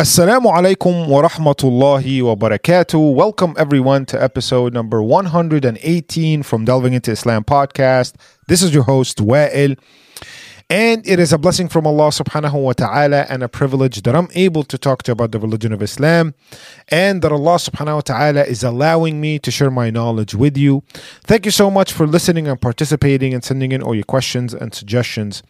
Assalamu alaikum wa rahmatullahi wa barakatuh. Welcome everyone to episode number 118 from Delving into Islam podcast. This is your host, Wa'il. And it is a blessing from Allah subhanahu wa ta'ala and a privilege that I'm able to talk to you about the religion of Islam and that Allah subhanahu wa ta'ala is allowing me to share my knowledge with you. Thank you so much for listening and participating and sending in all your questions and suggestions.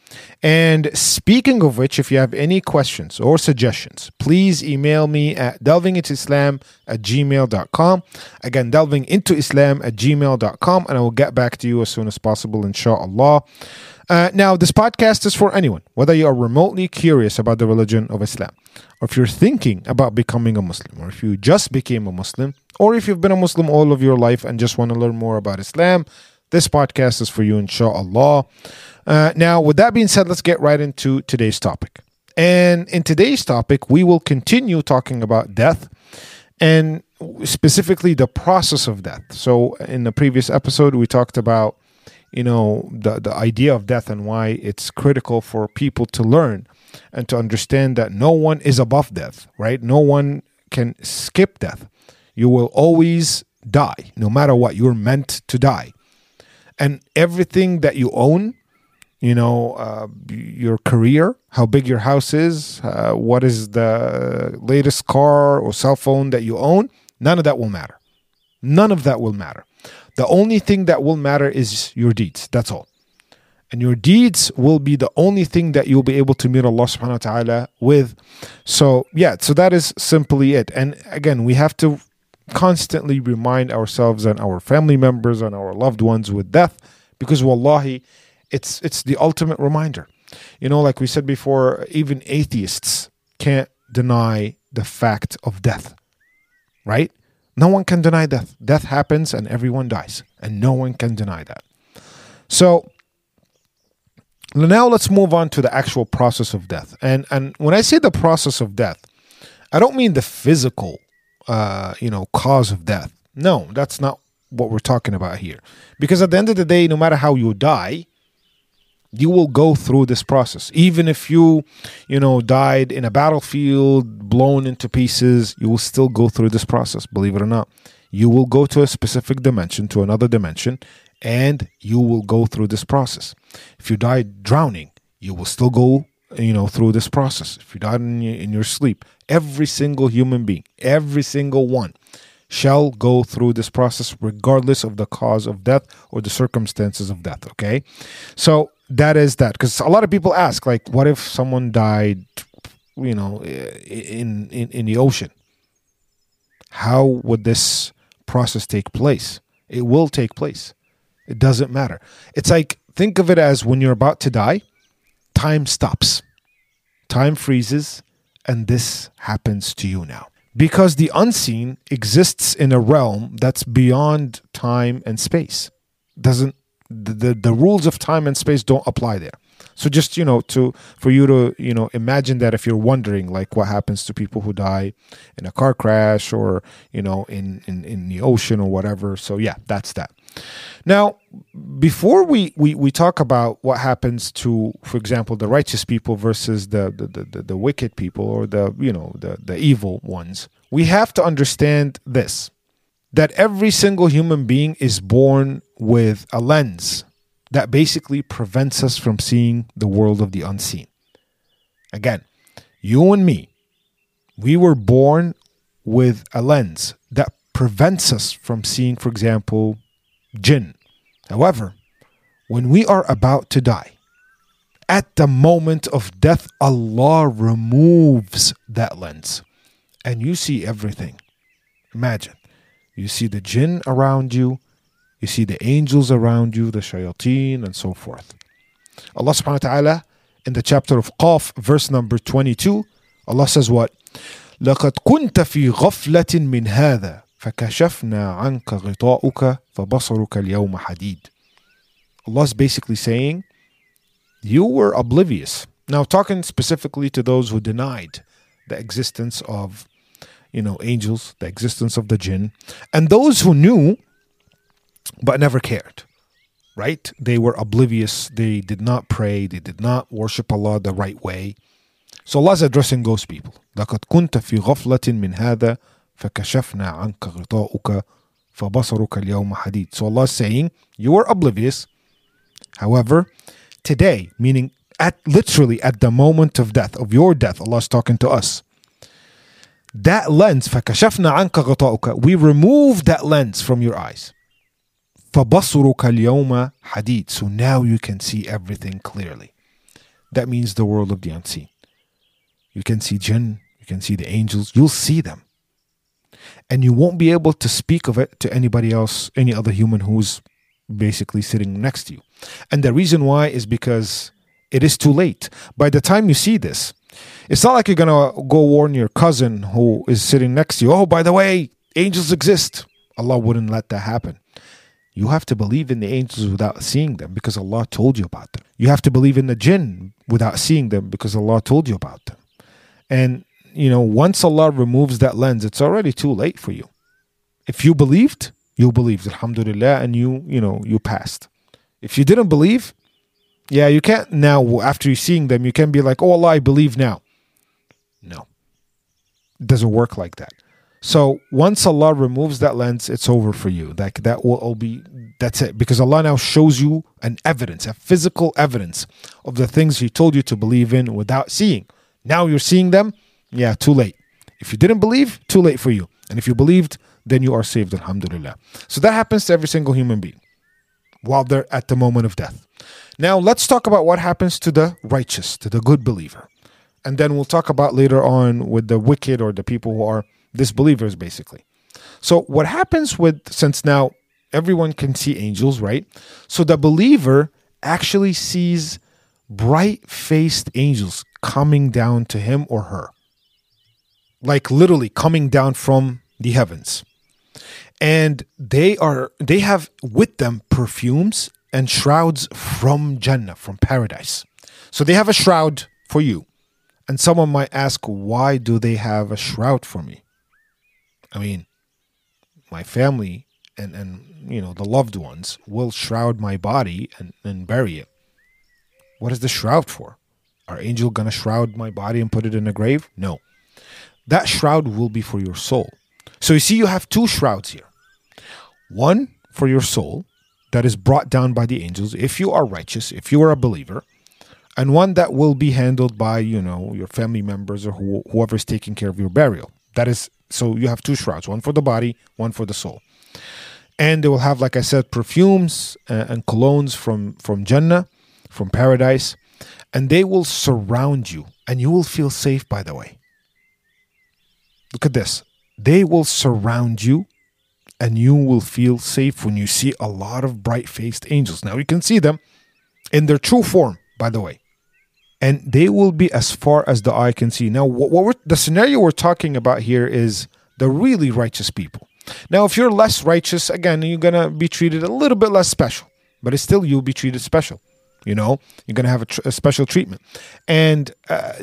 And speaking of which, if you have any questions or suggestions, please email me at delvingintoislam at gmail.com. Again, delvingintoislam at gmail.com and I will get back to you as soon as possible, inshallah. Uh, now, this podcast is for anyone, whether you are remotely curious about the religion of Islam, or if you're thinking about becoming a Muslim, or if you just became a Muslim, or if you've been a Muslim all of your life and just want to learn more about Islam, this podcast is for you, inshallah. Uh, now, with that being said, let's get right into today's topic. And in today's topic, we will continue talking about death and specifically the process of death. So, in the previous episode, we talked about you know the the idea of death and why it's critical for people to learn and to understand that no one is above death right? No one can skip death. You will always die no matter what. You're meant to die. And everything that you own you know uh, your career how big your house is uh, what is the latest car or cell phone that you own none of that will matter. None of that will matter the only thing that will matter is your deeds. That's all. And your deeds will be the only thing that you'll be able to meet Allah subhanahu wa ta'ala with. So, yeah, so that is simply it. And again, we have to constantly remind ourselves and our family members and our loved ones with death because wallahi, it's it's the ultimate reminder. You know, like we said before, even atheists can't deny the fact of death. Right? No one can deny death. Death happens and everyone dies, and no one can deny that. So now let's move on to the actual process of death. And and when I say the process of death, I don't mean the physical, uh, you know, cause of death. No, that's not what we're talking about here. Because at the end of the day, no matter how you die, you will go through this process. Even if you you know died in a battlefield blown into pieces you will still go through this process believe it or not. You will go to a specific dimension to another dimension and you will go through this process. If you died drowning you will still go you know through this process. If you died in in your sleep every single human being every single one shall go through this process regardless of the cause of death or the circumstances of death okay? So that is that because a lot of people ask like what if someone died you know in in, in the ocean? How would this process take place? It will take place. It doesn't matter. It's like think of it as when you're about to die time stops. Time freezes and this happens to you now because the unseen exists in a realm that's beyond time and space. Doesn't the, the, the rules of time and space don't apply there so just you know to for you to you know imagine that if you're wondering like what happens to people who die in a car crash or you know in in, in the ocean or whatever. So yeah that's that. Now before we, we we talk about what happens to for example the righteous people versus the the, the, the, the wicked people or the you know the the evil ones we have to understand this that every single human being is born with a lens that basically prevents us from seeing the world of the unseen. Again, you and me, we were born with a lens that prevents us from seeing, for example, jinn. However, when we are about to die, at the moment of death, Allah removes that lens and you see everything. Imagine you see the jinn around you, you see the angels around you, the shayateen, and so forth. Allah subhanahu wa ta'ala in the chapter of Qaf, verse number 22, Allah says what? لقد كنت في غفلة من هذا فكشفنا عنك غطاؤك فبصرك اليوم حديد. Allah is basically saying, you were oblivious. Now, talking specifically to those who denied the existence of you know, angels, the existence of the jinn, and those who knew but never cared. Right? They were oblivious. They did not pray. They did not worship Allah the right way. So Allah's addressing those people. لقد كنت في غفلة من هذا فكشفنا عنك غطاؤك فبصرك اليوم حديد. So Allah is saying, you were oblivious. However, today, meaning at literally at the moment of death, of your death, Allah is talking to us. That lens, فكشفنا عنك غطاؤك, we removed that lens from your eyes. فبصرك اليوم حديد. So now you can see everything clearly. That means the world of the unseen. You can see jinn, you can see the angels, you'll see them. And you won't be able to speak of it to anybody else, any other human who's basically sitting next to you. And the reason why is because it is too late. By the time you see this, it's not like you're going to go warn your cousin who is sitting next to you, oh, by the way, angels exist. Allah wouldn't let that happen. You have to believe in the angels without seeing them because Allah told you about them. You have to believe in the jinn without seeing them because Allah told you about them. And, you know, once Allah removes that lens, it's already too late for you. If you believed, you believed, alhamdulillah, and you, you know, you passed. If you didn't believe, yeah, you can't now, after you seeing them, you can be like, oh, Allah, I believe now. No. It doesn't work like that. So once Allah removes that lens, it's over for you. Like that will all be that's it. Because Allah now shows you an evidence, a physical evidence of the things He told you to believe in without seeing. Now you're seeing them, yeah, too late. If you didn't believe, too late for you. And if you believed, then you are saved, alhamdulillah. So that happens to every single human being while they're at the moment of death. Now let's talk about what happens to the righteous, to the good believer. And then we'll talk about later on with the wicked or the people who are disbelievers, basically. So what happens with since now everyone can see angels, right? So the believer actually sees bright faced angels coming down to him or her. Like literally coming down from the heavens. And they are they have with them perfumes and shrouds from Jannah, from paradise. So they have a shroud for you. And someone might ask, why do they have a shroud for me? I mean, my family and, and you know the loved ones will shroud my body and, and bury it. What is the shroud for? Are angel gonna shroud my body and put it in a grave? No. That shroud will be for your soul. So you see, you have two shrouds here. One for your soul that is brought down by the angels if you are righteous, if you are a believer, and one that will be handled by, you know, your family members or who, whoever is taking care of your burial. That is so you have two shrouds, one for the body, one for the soul. And they will have, like I said, perfumes uh, and colognes from, from Jannah, from paradise, and they will surround you, and you will feel safe, by the way. Look at this. They will surround you, and you will feel safe when you see a lot of bright faced angels. Now you can see them in their true form, by the way and they will be as far as the eye can see. Now, what, what the scenario we're talking about here is the really righteous people. Now, if you're less righteous, again, you're gonna be treated a little bit less special, but it's still you'll be treated special. You know, you're gonna have a, tr- a special treatment, and uh,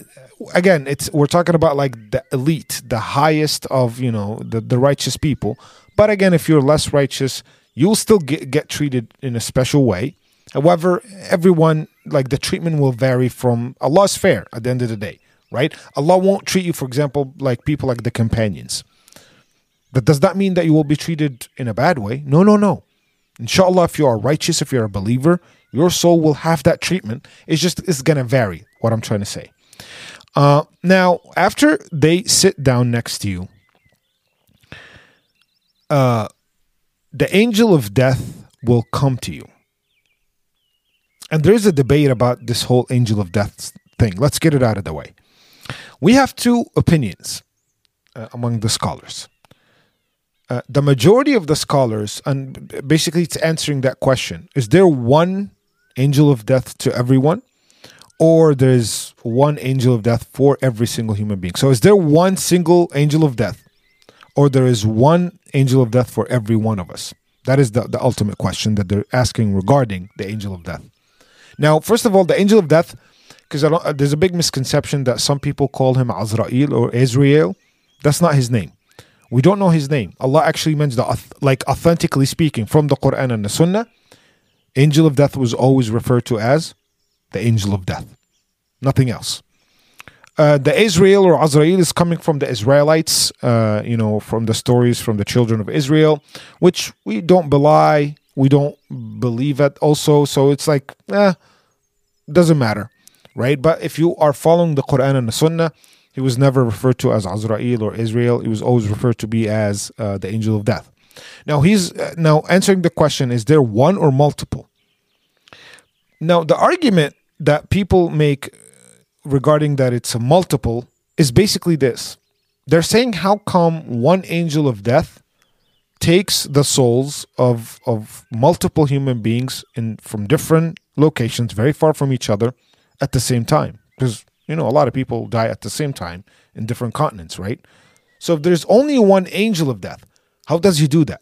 again, it's we're talking about like the elite, the highest of you know the the righteous people. But again, if you're less righteous, you'll still get get treated in a special way However, everyone, like the treatment will vary from Allah's fair at the end of the day, right? Allah won't treat you, for example, like people like the companions. That does not mean that you will be treated in a bad way. No, no, no. Inshallah, if you are righteous, if you're a believer, your soul will have that treatment. It's just, it's to vary, what I'm trying to say. Uh, now, after they sit down next to you, uh, the angel of death will come to you and there's a debate about this whole angel of death thing. Let's get it out of the way. We have two opinions uh, among the scholars. Uh, the majority of the scholars, and basically it's answering that question is there one angel of death to everyone? Or there's one angel of death for every single human being. So is there one single angel of death? Or there is one angel of death for every one of us? That is the, the ultimate question that they're asking regarding the angel of death. Now, first of all, the angel of death, because uh, there's a big misconception that some people call him Azrael or Israel. That's not his name. We don't know his name. Allah actually mentions like authentically speaking, from the Quran and the Sunnah, angel of death was always referred to as the angel of death, nothing else. uh, the Israel or Azrael is coming from the Israelites, uh, you know, from the stories from the children of Israel, which we don't belie, we don't believe it also. So it's like, eh, doesn't matter, right? But if you are following the Quran and the Sunnah, he was never referred to as Azrael or Israel. He was always referred to be as uh, the angel of death. Now he's uh, now answering the question: Is there one or multiple? Now the argument that people make regarding that it's a multiple is basically this. They're saying how come one angel of death takes the souls of of multiple human beings in from different locations very far from each other at the same time. Because you know a lot of people die at the same time in different continents right? So if there's only one angel of death how does he do that?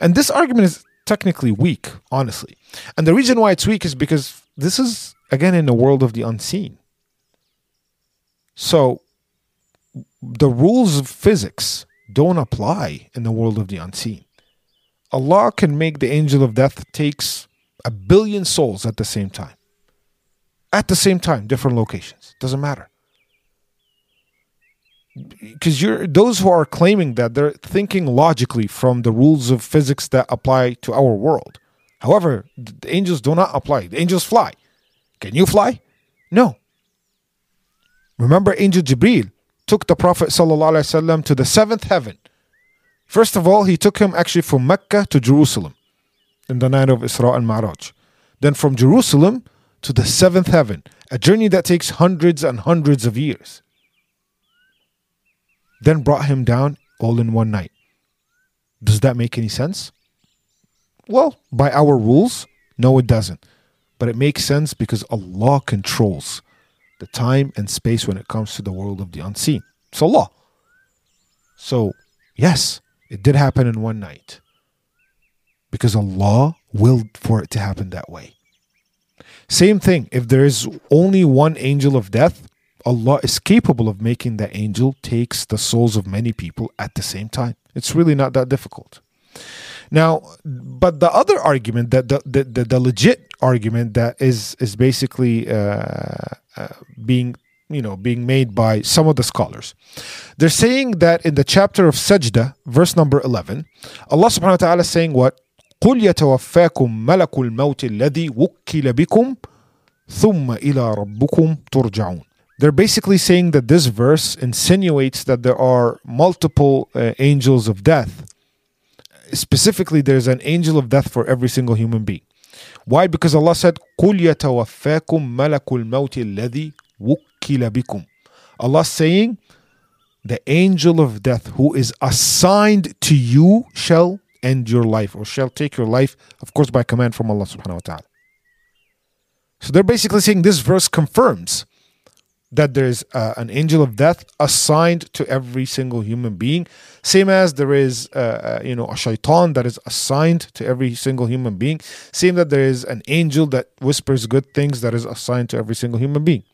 And this argument is technically weak honestly. And the reason why it's weak is because this is again in the world of the unseen. So the rules of physics don't apply in the world of the unseen. Allah can make the angel of death takes a billion souls at the same time. At the same time, different locations. Doesn't matter. Because you're those who are claiming that they're thinking logically from the rules of physics that apply to our world. However, the angels do not apply. The angels fly. Can you fly? No. Remember, Angel Jibril took the Prophet ﷺ to the seventh heaven. First of all, he took him actually from Mecca to Jerusalem in the night of Isra and Ma'raj. Then from Jerusalem to the seventh heaven, a journey that takes hundreds and hundreds of years. Then brought him down all in one night. Does that make any sense? Well, by our rules, no, it doesn't. But it makes sense because Allah controls the time and space when it comes to the world of the unseen. It's Allah. So, yes, it did happen in one night because Allah willed for it to happen that way. Same thing, if there is only one angel of death, Allah is capable of making that angel takes the souls of many people at the same time. It's really not that difficult. Now, but the other argument that the the, the, the legit argument that is is basically uh, uh, being you know being made by some of the scholars they're saying that in the chapter of sajda verse number 11 allah subhanahu wa ta'ala is saying what قل يتوفاكم ملك الموت الذي وكل بكم ثم إلى ربكم ترجعون they're basically saying that this verse insinuates that there are multiple uh, angels of death specifically there's an angel of death for every single human being why? Because Allah said, قُلْ يَتَوَفَّاكُمْ مَلَكُ الْمَوْتِ الَّذِي وُكِّلَ بِكُمْ Allah saying, the angel of death who is assigned to you shall end your life or shall take your life, of course, by command from Allah subhanahu wa ta'ala. So they're basically saying this verse confirms that there's uh, an angel of death assigned to every single human being same as there is uh, uh, you know a shaitan that is assigned to every single human being same that there is an angel that whispers good things that is assigned to every single human being.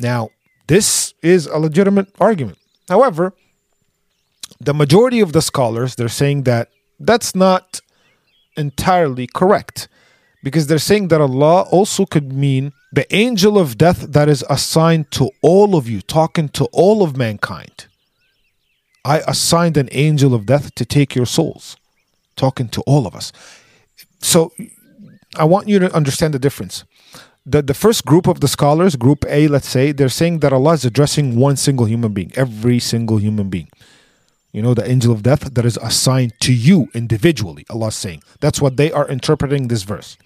Now this is a legitimate argument. However the majority of the scholars they're saying that that's not entirely correct because they're saying that Allah also could mean the angel of death that is assigned to all of you, talking to all of mankind. I assigned an angel of death to take your souls, talking to all of us. So I want you to understand the difference. The, the first group of the scholars, group A, let's say, they're saying that Allah is addressing one single human being, every single human being. You know, the angel of death that is assigned to you individually, Allah is saying. That's what they are interpreting this verse.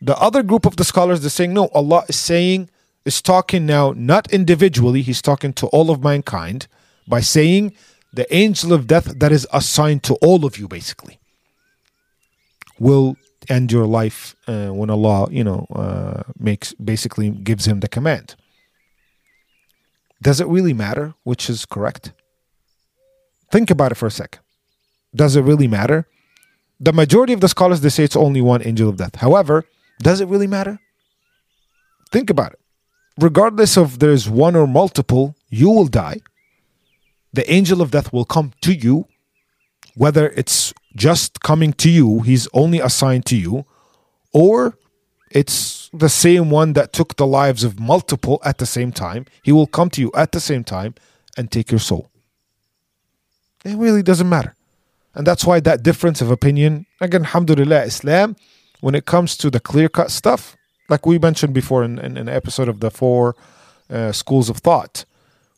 The other group of the scholars they're saying no, Allah is saying is talking now not individually, He's talking to all of mankind by saying the angel of death that is assigned to all of you, basically, will end your life uh, when Allah, you know, uh, makes basically gives him the command. Does it really matter which is correct? Think about it for a second. Does it really matter? The majority of the scholars they say it's only one angel of death. However, does it really matter? Think about it. Regardless of there's one or multiple, you will die. The angel of death will come to you, whether it's just coming to you, he's only assigned to you, or it's the same one that took the lives of multiple at the same time. He will come to you at the same time and take your soul. It really doesn't matter. And that's why that difference of opinion, again, alhamdulillah, Islam, when it comes to the clear cut stuff, like we mentioned before in, in, an episode of the four uh, schools of thought,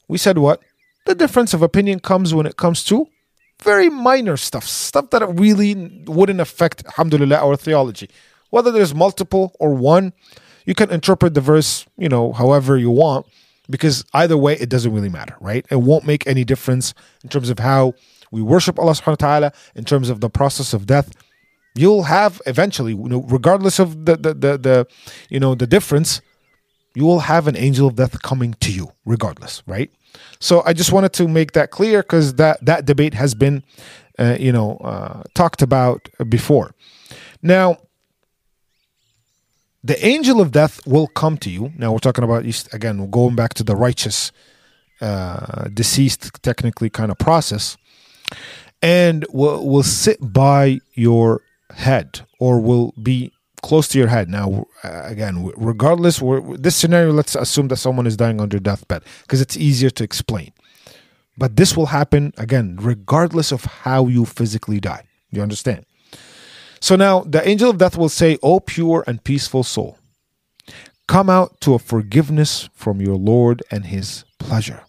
we said what? The difference of opinion comes when it comes to very minor stuff, stuff that really wouldn't affect, alhamdulillah, our theology. Whether there's multiple or one, you can interpret the verse, you know, however you want, because either way, it doesn't really matter, right? It won't make any difference in terms of how we worship Allah subhanahu wa ta'ala, in terms of the process of death. You'll have eventually, you know, regardless of the, the, the, the you know, the difference, you will have an angel of death coming to you, regardless, right? So I just wanted to make that clear because that that debate has been, uh, you know, uh, talked about before. Now, the angel of death will come to you. Now we're talking about again, going back to the righteous, uh, deceased, technically kind of process, and will will sit by your head or will be close to your head. Now, uh, again, regardless, this scenario, let's assume that someone is dying on their deathbed because it's easier to explain. But this will happen again, regardless of how you physically die. You understand? So now the angel of death will say, O pure and peaceful soul, come out to a forgiveness from your Lord and his pleasure.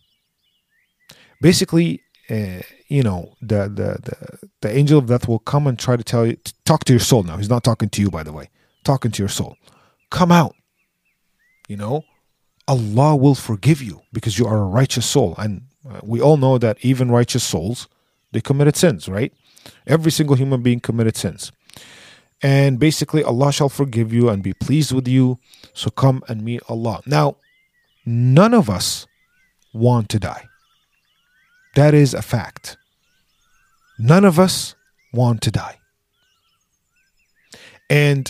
Basically, uh, you know, the, the, the, the angel of death will come and try to tell you, to talk to your soul now. He's not talking to you, by the way talking to your soul. Come out. You know, Allah will forgive you because you are a righteous soul. And uh, we all know that even righteous souls, they committed sins, right? Every single human being committed sins. And basically, Allah shall forgive you and be pleased with you. So come and meet Allah. Now, none of us want to die. That is a fact. None of us want to die. And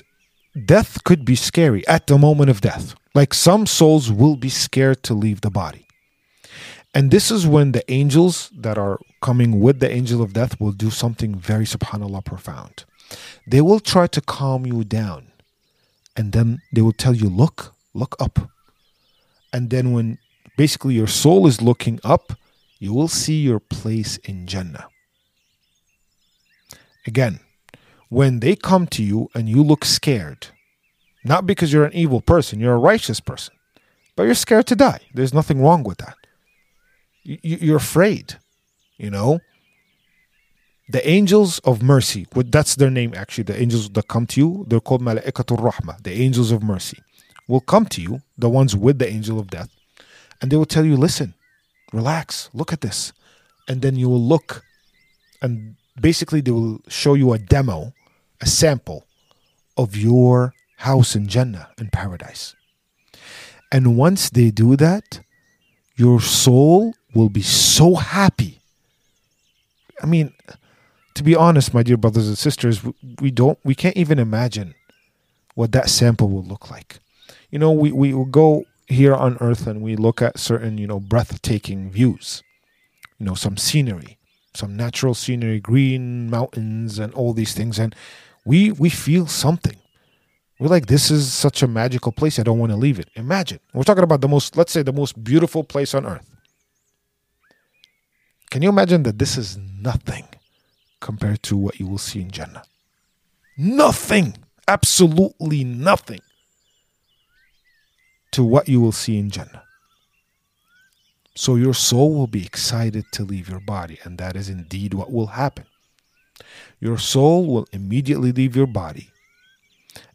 death could be scary at the moment of death. Like some souls will be scared to leave the body. And this is when the angels that are coming with the angel of death will do something very subhanAllah profound. They will try to calm you down. And then they will tell you, look, look up. And then when basically your soul is looking up, you will see your place in Jannah. Again, when they come to you and you look scared, not because you're an evil person, you're a righteous person, but you're scared to die. There's nothing wrong with that. You're afraid, you know? The angels of mercy, that's their name actually, the angels that come to you, they're called Mala'ikatul Rahmah, the angels of mercy, will come to you, the ones with the angel of death, and they will tell you, listen, relax, look at this. And then you will look, and basically they will show you a demo a sample of your house in Jannah in paradise. And once they do that, your soul will be so happy. I mean, to be honest, my dear brothers and sisters, we don't we can't even imagine what that sample will look like. You know, we, we will go here on earth and we look at certain, you know, breathtaking views. You know, some scenery, some natural scenery, green mountains and all these things. And we we feel something. We're like, this is such a magical place. I don't want to leave it. Imagine. We're talking about the most, let's say, the most beautiful place on earth. Can you imagine that this is nothing compared to what you will see in Jannah? Nothing. Absolutely nothing to what you will see in Jannah. So your soul will be excited to leave your body, and that is indeed what will happen your soul will immediately leave your body.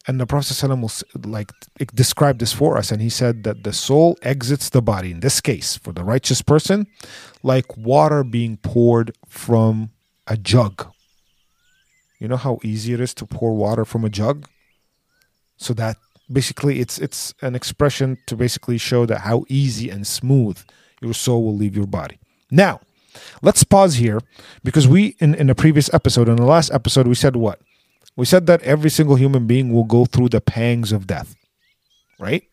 And the Prophet ﷺ will like describe this for us, and he said that the soul exits the body. In this case, for the righteous person, like water being poured from a jug. You know how easy it is to pour water from a jug. So that basically, it's it's an expression to basically show that how easy and smooth your soul will leave your body. Now, Let's pause here because we, in, in a previous episode, in the last episode, we said what? We said that every single human being will go through the pangs of death, right?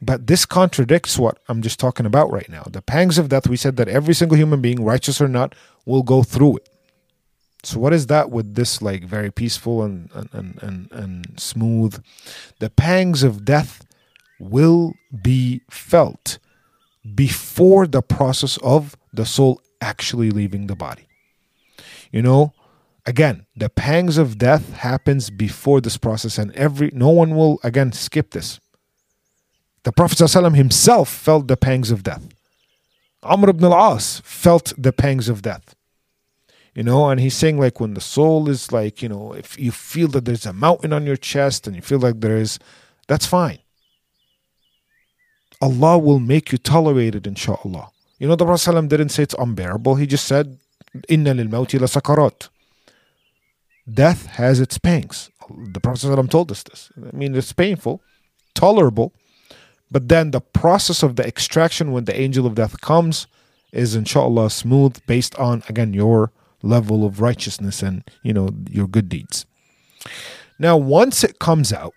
But this contradicts what I'm just talking about right now. The pangs of death, we said that every single human being, righteous or not, will go through it. So what is that with this like very peaceful and and, and, and, smooth? The pangs of death will be felt before the process of the soul actually leaving the body. You know, again, the pangs of death happens before this process and every no one will again skip this. The Prophet ﷺ himself felt the pangs of death. Amr ibn al-As felt the pangs of death. You know, and he's saying like when the soul is like, you know, if you feel that there's a mountain on your chest and you feel like there is, that's fine. Allah will make you tolerate it, inshallah. You know, the Prophet didn't say it's unbearable. He just said, Inna lil mawti la sakarat. Death has its pangs. The Prophet told us this. I mean, it's painful, tolerable, but then the process of the extraction when the angel of death comes is inshallah smooth based on, again, your level of righteousness and, you know, your good deeds. Now, once it comes out,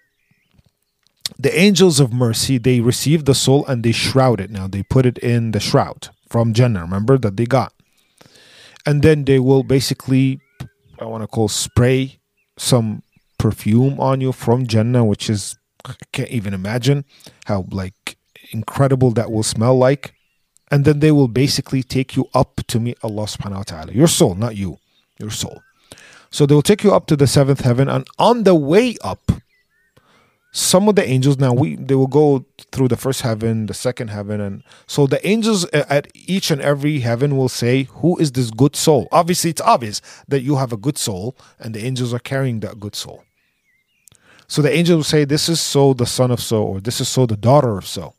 the angels of mercy they receive the soul and they shroud it. Now they put it in the shroud from jannah remember that they got. And then they will basically i want to call spray some perfume on you from jannah which is i can't even imagine how like incredible that will smell like and then they will basically take you up to meet allah subhanahu wa ta'ala. Your soul not you your soul. So they will take you up to the seventh heaven and on the way up some of the angels now we they will go through the first heaven the second heaven and so the angels uh, at each and every heaven will say who is this good soul? Obviously it's obvious that you have a good soul and the angels are carrying that good soul. So the angels will say this is so the son of so or this is so the daughter of so.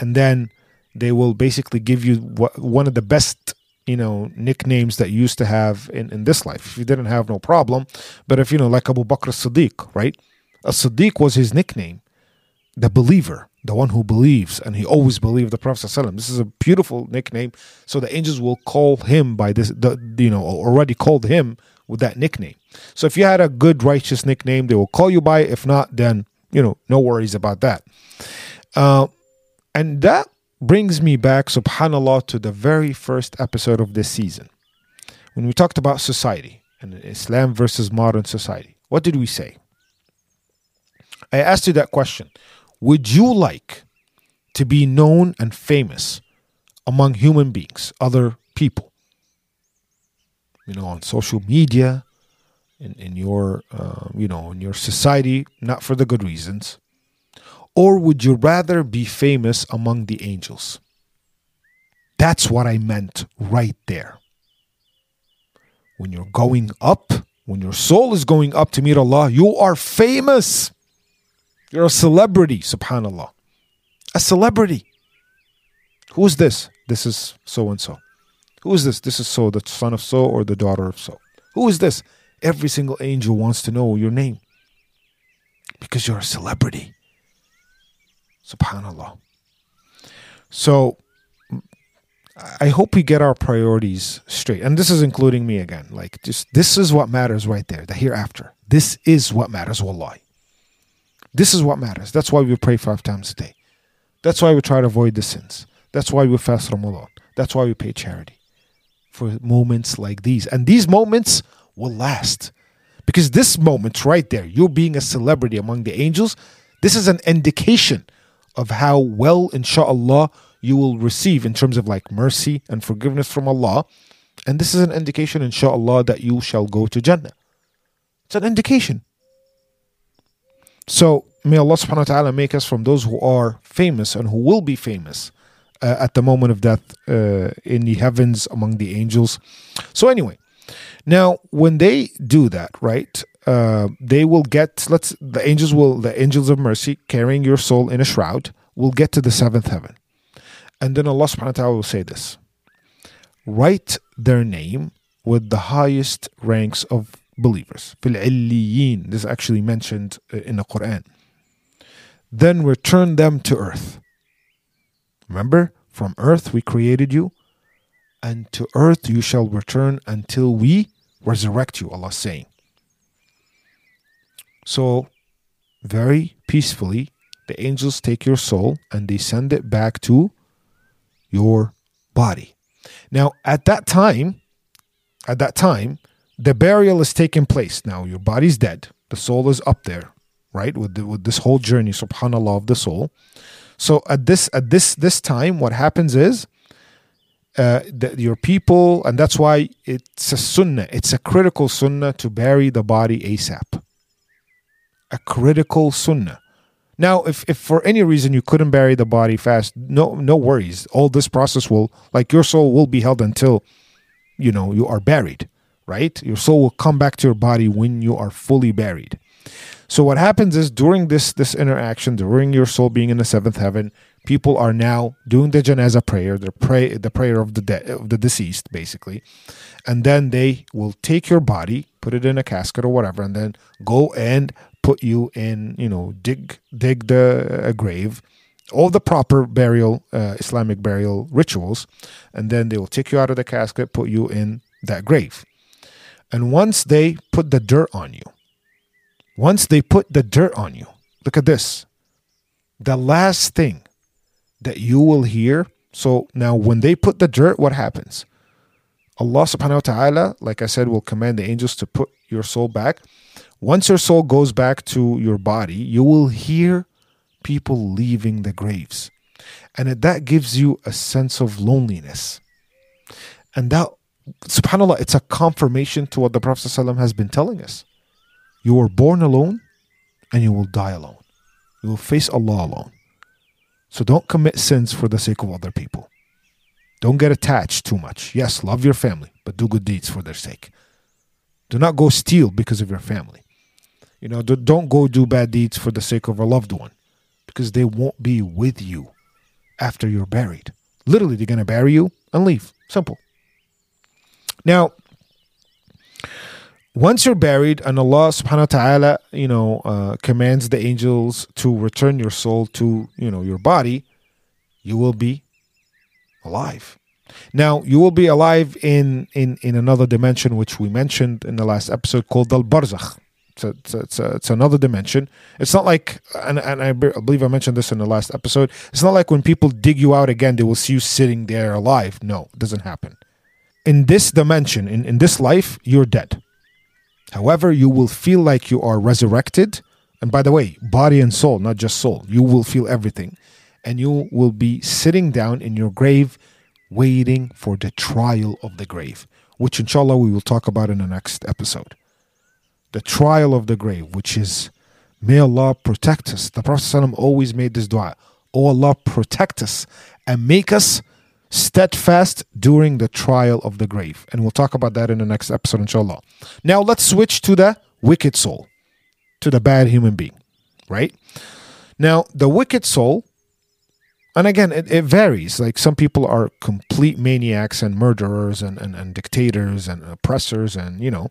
And then they will basically give you one of the best you know nicknames that you used to have in, in this life if you didn't have no problem but if you know like abu bakr as-siddiq right as Siddiq was his nickname, the believer, the one who believes, and he always believed the Prophet. ﷺ. This is a beautiful nickname. So the angels will call him by this, the, you know, already called him with that nickname. So if you had a good, righteous nickname, they will call you by. It. If not, then, you know, no worries about that. Uh, and that brings me back, subhanAllah, to the very first episode of this season. When we talked about society and Islam versus modern society, what did we say? I asked you that question. Would you like to be known and famous among human beings, other people? You know, on social media, in, in your, uh, you know, in your society, not for the good reasons? Or would you rather be famous among the angels? That's what I meant right there. When you're going up, when your soul is going up to meet Allah, you are famous. You're a celebrity, subhanAllah. A celebrity. Who is this? This is so and so. Who is this? This is so, the son of so or the daughter of so. Who is this? Every single angel wants to know your name because you're a celebrity. Subhanallah. So I hope we get our priorities straight. And this is including me again. Like, just this is what matters right there, the hereafter. This is what matters, wallahi. This is what matters. That's why we pray five times a day. That's why we try to avoid the sins. That's why we fast Ramadan. That's why we pay charity for moments like these. And these moments will last. Because this moment right there, you being a celebrity among the angels, this is an indication of how well, inshallah, you will receive in terms of like mercy and forgiveness from Allah. And this is an indication, inshallah, that you shall go to Jannah. It's an indication. So may Allah subhanahu wa ta'ala make us from those who are famous and who will be famous uh, at the moment of death uh, in the heavens among the angels. So, anyway, now when they do that, right, uh, they will get, let's, the angels will, the angels of mercy carrying your soul in a shroud will get to the seventh heaven. And then Allah subhanahu wa ta'ala will say this write their name with the highest ranks of believers. This is actually mentioned uh, in the Quran. Then return them to earth. Remember, from earth we created you, and to earth you shall return until we resurrect you, Allah saying. So, very peacefully, the angels take your soul and they send it back to your body. Now, at that time, at that time, the burial is taking place. Now your body's dead, the soul is up there, right? With the, with this whole journey, subhanallah, of the soul. So at this at this this time, what happens is uh, the, your people, and that's why it's a sunnah. It's a critical sunnah to bury the body ASAP. A critical sunnah. Now, if, if for any reason you couldn't bury the body fast, no no worries. All this process will like your soul will be held until you know you are buried, right? Your soul will come back to your body when you are fully buried. So what happens is during this this interaction, during your soul being in the seventh heaven, people are now doing the janazah prayer, the pray the prayer of the de- of the deceased, basically, and then they will take your body, put it in a casket or whatever, and then go and put you in, you know, dig dig the grave, all the proper burial uh, Islamic burial rituals, and then they will take you out of the casket, put you in that grave. And once they put the dirt on you, once they put the dirt on you, look at this. The last thing that you will hear. So now when they put the dirt, what happens? Allah subhanahu wa ta'ala, like I said, will command the angels to put your soul back. Once your soul goes back to your body, you will hear people leaving the graves. And that gives you a sense of loneliness. And that, subhanAllah, it's a confirmation to what the Prophet ﷺ has been telling us. You were born alone and you will die alone. You will face Allah alone. So don't commit sins for the sake of other people. Don't get attached too much. Yes, love your family, but do good deeds for their sake. Do not go steal because of your family. You know, don't go do bad deeds for the sake of a loved one because they won't be with you after you're buried. Literally, they're going to bury you and leave. Simple. Now, once you're buried and Allah subhanahu wa ta'ala, you know, uh, commands the angels to return your soul to, you know, your body, you will be alive. Now, you will be alive in, in, in another dimension, which we mentioned in the last episode called Al Barzakh. It's, a, it's, a, it's, another dimension. It's not like, and, and I believe I mentioned this in the last episode, it's not like when people dig you out again, they will see you sitting there alive. No, it doesn't happen. In this dimension, in, in this life, you're dead. However, you will feel like you are resurrected. And by the way, body and soul, not just soul. You will feel everything. And you will be sitting down in your grave waiting for the trial of the grave, which inshallah we will talk about in the next episode the trial of the grave, which is, may Allah protect us. The Prophet ﷺ always made this dua, Oh Allah, protect us and make us steadfast during the trial of the grave. And we'll talk about that in the next episode, inshallah. Now let's switch to the wicked soul, to the bad human being, right? Now, the wicked soul and again it, it, varies. Like some people are complete maniacs and murderers and, and, and dictators and oppressors and you know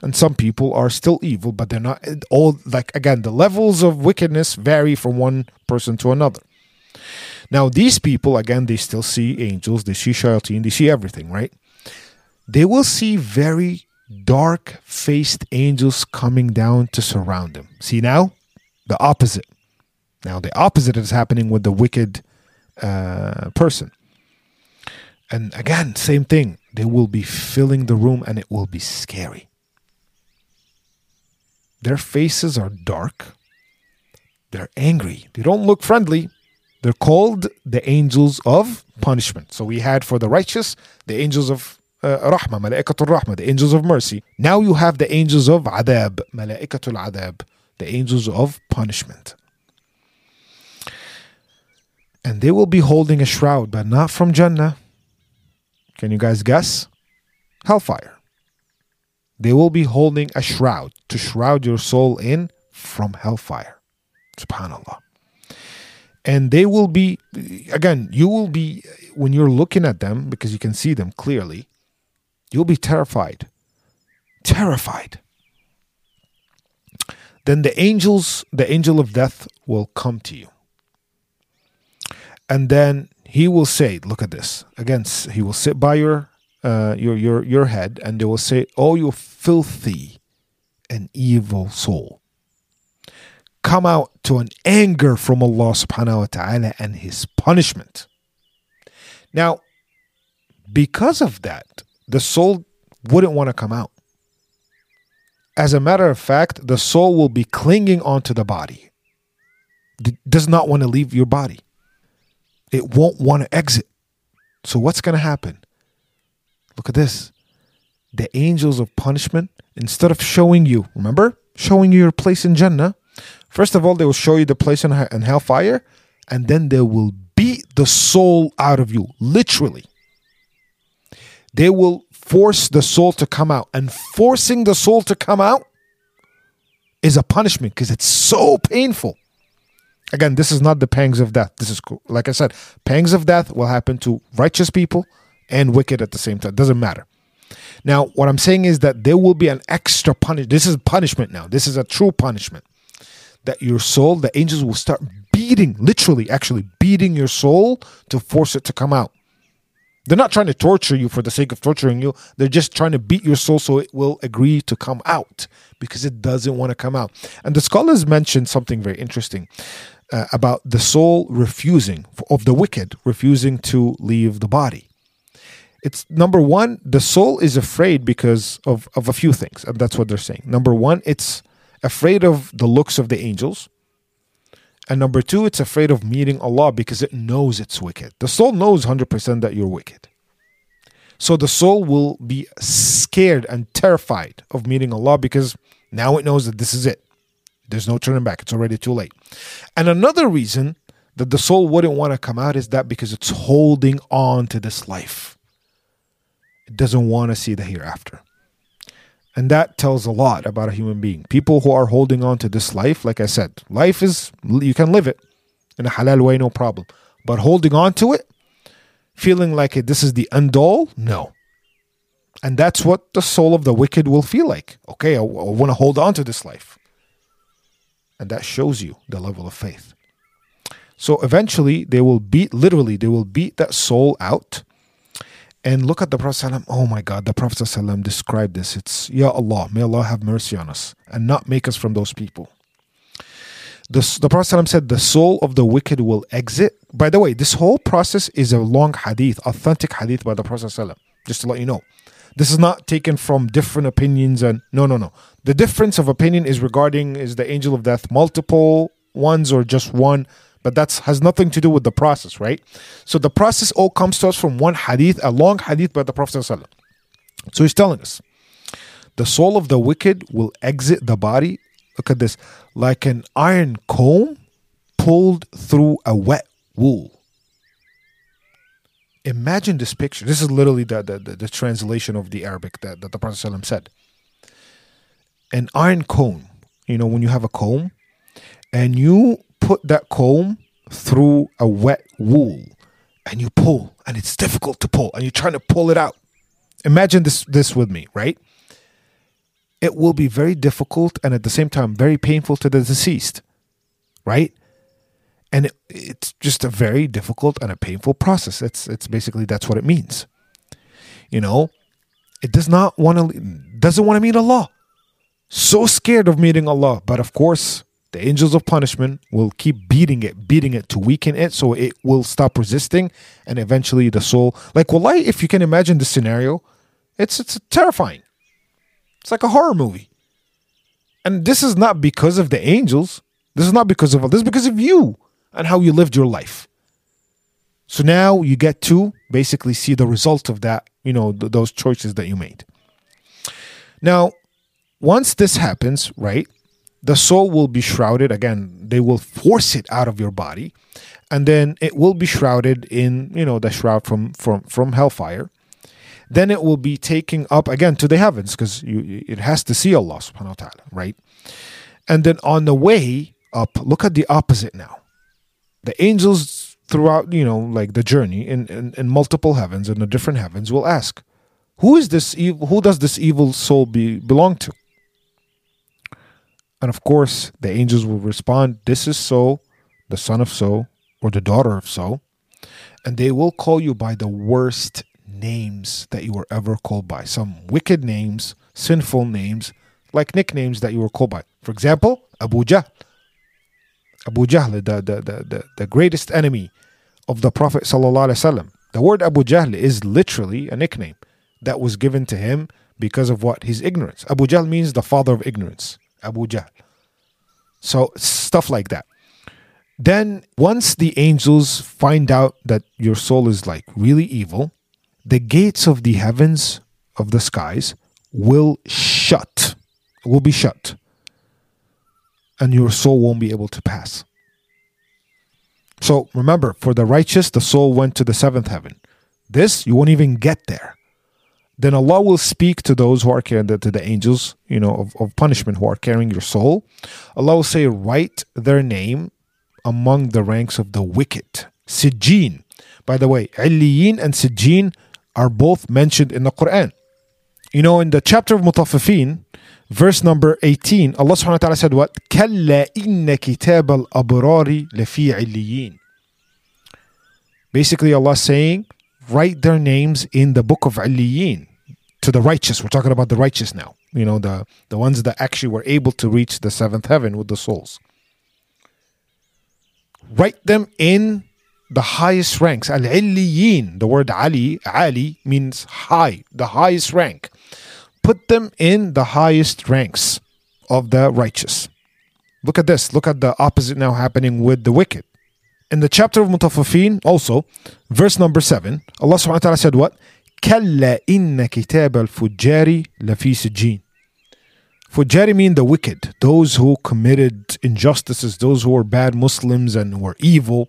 and some people are still evil but they're not all like again the levels of wickedness vary from one person to another. Now these people again they still see angels they see shayateen they see everything right? They will see very dark faced angels coming down to surround them. See now the opposite. Now the opposite is happening with the wicked uh, person. And again, same thing. They will be filling the room and it will be scary. Their faces are dark. They're angry. They don't look friendly. They're called the angels of punishment. So we had for the righteous the angels of uh, rahmah, malaikatul the angels of mercy. Now you have the angels of adhab, malaikatul adhab, the angels of punishment and they will be holding a shroud, but not from Jannah. Can you guys guess? Hellfire. They will be holding a shroud to shroud your soul in from hellfire. Subhanallah. And they will be, again, you will be, when you're looking at them, because you can see them clearly, you'll be terrified. Terrified. Then the angels, the angel of death will come to you and then he will say, "Look at this." Again, he will sit by your uh, your your your head, and they will say, "Oh, you filthy and evil soul." Come out to an anger from Allah subhanahu wa ta'ala and his punishment. Now, because of that, the soul wouldn't want to come out. As a matter of fact, the soul will be clinging onto the body, does not want to leave your body. It won't want to exit. So, what's going to happen? Look at this. The angels of punishment, instead of showing you, remember, showing you your place in Jannah, first of all, they will show you the place in, in hellfire, and then they will beat the soul out of you, literally. They will force the soul to come out. And forcing the soul to come out is a punishment because it's so painful. Again, this is not the pangs of death. This is, cool. like I said, pangs of death will happen to righteous people and wicked at the same time. Doesn't matter. Now, what I'm saying is that there will be an extra punishment. This is punishment now. This is a true punishment. That your soul, the angels will start beating, literally, actually beating your soul to force it to come out. They're not trying to torture you for the sake of torturing you. They're just trying to beat your soul so it will agree to come out because it doesn't want to come out. And the scholars mentioned something very interesting uh, about the soul refusing, of the wicked, refusing to leave the body. It's number one, the soul is afraid because of, of a few things. And that's what they're saying. Number one, it's afraid of the looks of the angels. And number two, it's afraid of meeting Allah because it knows it's wicked. The soul knows 100% that you're wicked. So the soul will be scared and terrified of meeting Allah because now it knows that this is it. There's no turning back. It's already too late. And another reason that the soul wouldn't want to come out is that because it's holding on to this life. It doesn't want to see the hereafter. And that tells a lot about a human being. People who are holding on to this life, like I said, life is, you can live it in a halal way, no problem. But holding on to it, feeling like this is the end all, no. And that's what the soul of the wicked will feel like. Okay, I, I want to hold on to this life. And that shows you the level of faith. So eventually, they will beat, literally, they will beat that soul out and look at the Prophet. Oh my God, the Prophet described this. It's, Ya Allah, may Allah have mercy on us and not make us from those people. The, the Prophet said, The soul of the wicked will exit. By the way, this whole process is a long hadith, authentic hadith by the Prophet. Just to let you know. This is not taken from different opinions and no, no, no. The difference of opinion is regarding is the angel of death multiple ones or just one but that has nothing to do with the process, right? So the process all comes to us from one hadith, a long hadith by the Prophet. So he's telling us the soul of the wicked will exit the body. Look at this like an iron comb pulled through a wet wool. Imagine this picture. This is literally the, the, the, the translation of the Arabic that, that the Prophet ﷺ said. An iron comb, you know, when you have a comb and you put that comb through a wet wool and you pull and it's difficult to pull and you're trying to pull it out. Imagine this this with me, right? It will be very difficult and at the same time very painful to the deceased, right? And it, it's just a very difficult and a painful process. It's it's basically that's what it means. You know, it does not want to doesn't want to meet Allah. So scared of meeting Allah, but of course, the angels of punishment will keep beating it, beating it to weaken it so it will stop resisting and eventually the soul. Like, wallahi, if you can imagine the scenario, it's, it's terrifying. It's like a horror movie. And this is not because of the angels. This is not because of this is because of you and how you lived your life. So now you get to basically see the result of that, you know, th- those choices that you made. Now, once this happens, right? the soul will be shrouded again they will force it out of your body and then it will be shrouded in you know the shroud from from from hellfire then it will be taken up again to the heavens because you it has to see Allah subhanahu wa ta'ala right and then on the way up look at the opposite now the angels throughout you know like the journey in, in, in multiple heavens in the different heavens will ask who is this evil who does this evil soul be belong to and of course, the angels will respond, This is so, the son of so, or the daughter of so. And they will call you by the worst names that you were ever called by. Some wicked names, sinful names, like nicknames that you were called by. For example, Abu Jahl. Abu Jahl, the, the, the, the, greatest enemy of the Prophet. The word Abu Jahl is literally a nickname that was given to him because of what? His ignorance. Abu Jahl means the father of ignorance. Abu Jahl. So stuff like that. Then once the angels find out that your soul is like really evil, the gates of the heavens of the skies will shut. Will be shut. And your soul won't be able to pass. So remember, for the righteous, the soul went to the seventh heaven. This, you won't even get there. Then Allah will speak to those who are carrying, to the angels, you know, of, of punishment who are carrying your soul. Allah will say, write their name among the ranks of the wicked. Sijjin. By the way, Illiyin and Sijjin are both mentioned in the Quran. You know, in the chapter of Mutaffifin, verse number 18, Allah subhanahu wa ta'ala said what? كَلَّا إِنَّ كِتَابَ الْأَبْرَارِ لَفِي عِلِّيِّينَ Basically, Allah saying, write their names in the book of Aliyin to the righteous. We're talking about the righteous now. You know, the, the ones that actually were able to reach the seventh heaven with the souls. Write them in the highest ranks. Al Illiyin, the word Ali, Ali means high, the highest rank. put them in the highest ranks of the righteous. Look at this. Look at the opposite now happening with the wicked. In the chapter of Mutaffifin, also, verse number 7, Allah subhanahu wa ta'ala said what? كَلَّا إِنَّ كِتَابَ الْفُجَّارِ لَفِي سِجِّينَ Fujari mean the wicked, those who committed injustices, those who were bad Muslims and were evil,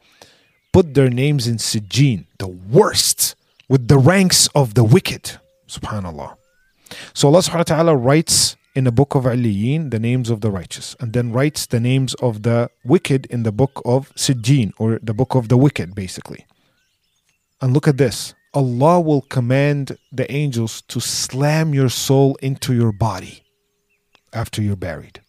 put their names in Sijjin, the worst, with the ranks of the wicked. SubhanAllah. So Allah subhanahu wa ta'ala writes in the book of Aliyin the names of the righteous, and then writes the names of the wicked in the book of Sijjin, or the book of the wicked, basically. And look at this Allah will command the angels to slam your soul into your body after you're buried.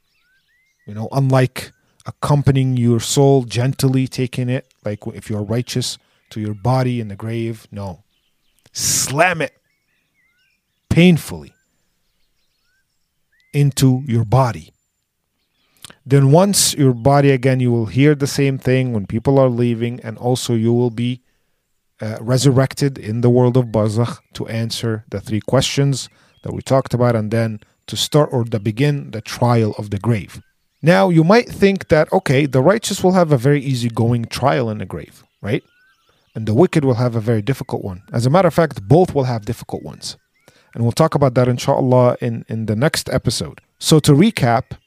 You know, unlike accompanying your soul gently, taking it, like if you're righteous, to your body in the grave. No. Slam it painfully into your body. Then, once your body again, you will hear the same thing when people are leaving, and also you will be uh, resurrected in the world of Barzakh to answer the three questions that we talked about, and then to start or to begin the trial of the grave. Now, you might think that, okay, the righteous will have a very easygoing trial in the grave, right? And the wicked will have a very difficult one. As a matter of fact, both will have difficult ones. And we'll talk about that, inshallah, in, in the next episode. So, to recap,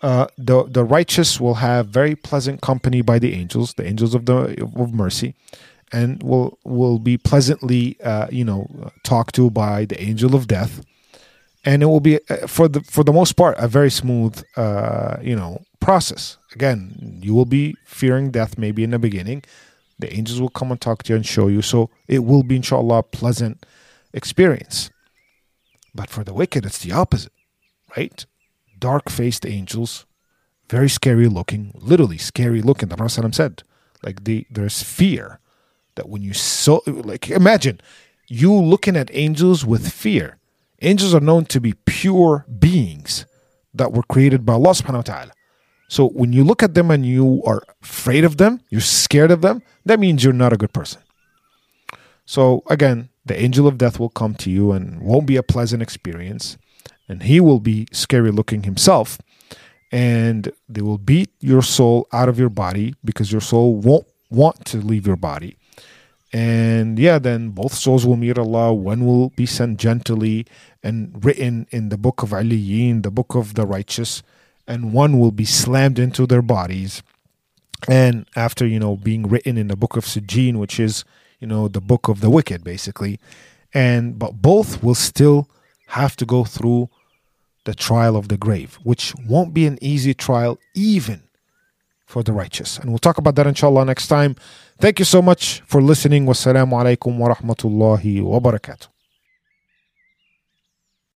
uh, the, the righteous will have very pleasant company by the angels, the angels of, the, of mercy, and will, will be pleasantly, uh, you know, talked to by the angel of death. And it will be uh, for the for the most part a very smooth uh, you know process. Again you will be fearing death maybe in the beginning. The angels will come and talk to you and show you. So it will be inshallah pleasant experience but for the wicked it's the opposite right dark faced angels very scary looking literally scary looking the prophet said like the there's fear that when you so like imagine you looking at angels with fear Angels are known to be pure beings that were created by Allah subhanahu wa ta'ala. So when you look at them and you are afraid of them, you're scared of them, that means you're not a good person. So again, the angel of death will come to you and won't be a pleasant experience. And he will be scary looking himself. And they will beat your soul out of your body because your soul won't want to leave your body. And yeah, then both souls will meet Allah. One will be sent gently and written in the book of Aliyin, the book of the righteous, and one will be slammed into their bodies. And after, you know, being written in the book of Sijjin, which is, you know, the book of the wicked, basically. And but both will still have to go through the trial of the grave, which won't be an easy trial, even for the righteous. And we'll talk about that inshallah next time. Thank you so much for listening. Wassalamu alaikum wa rahmatullahi wa barakatuh.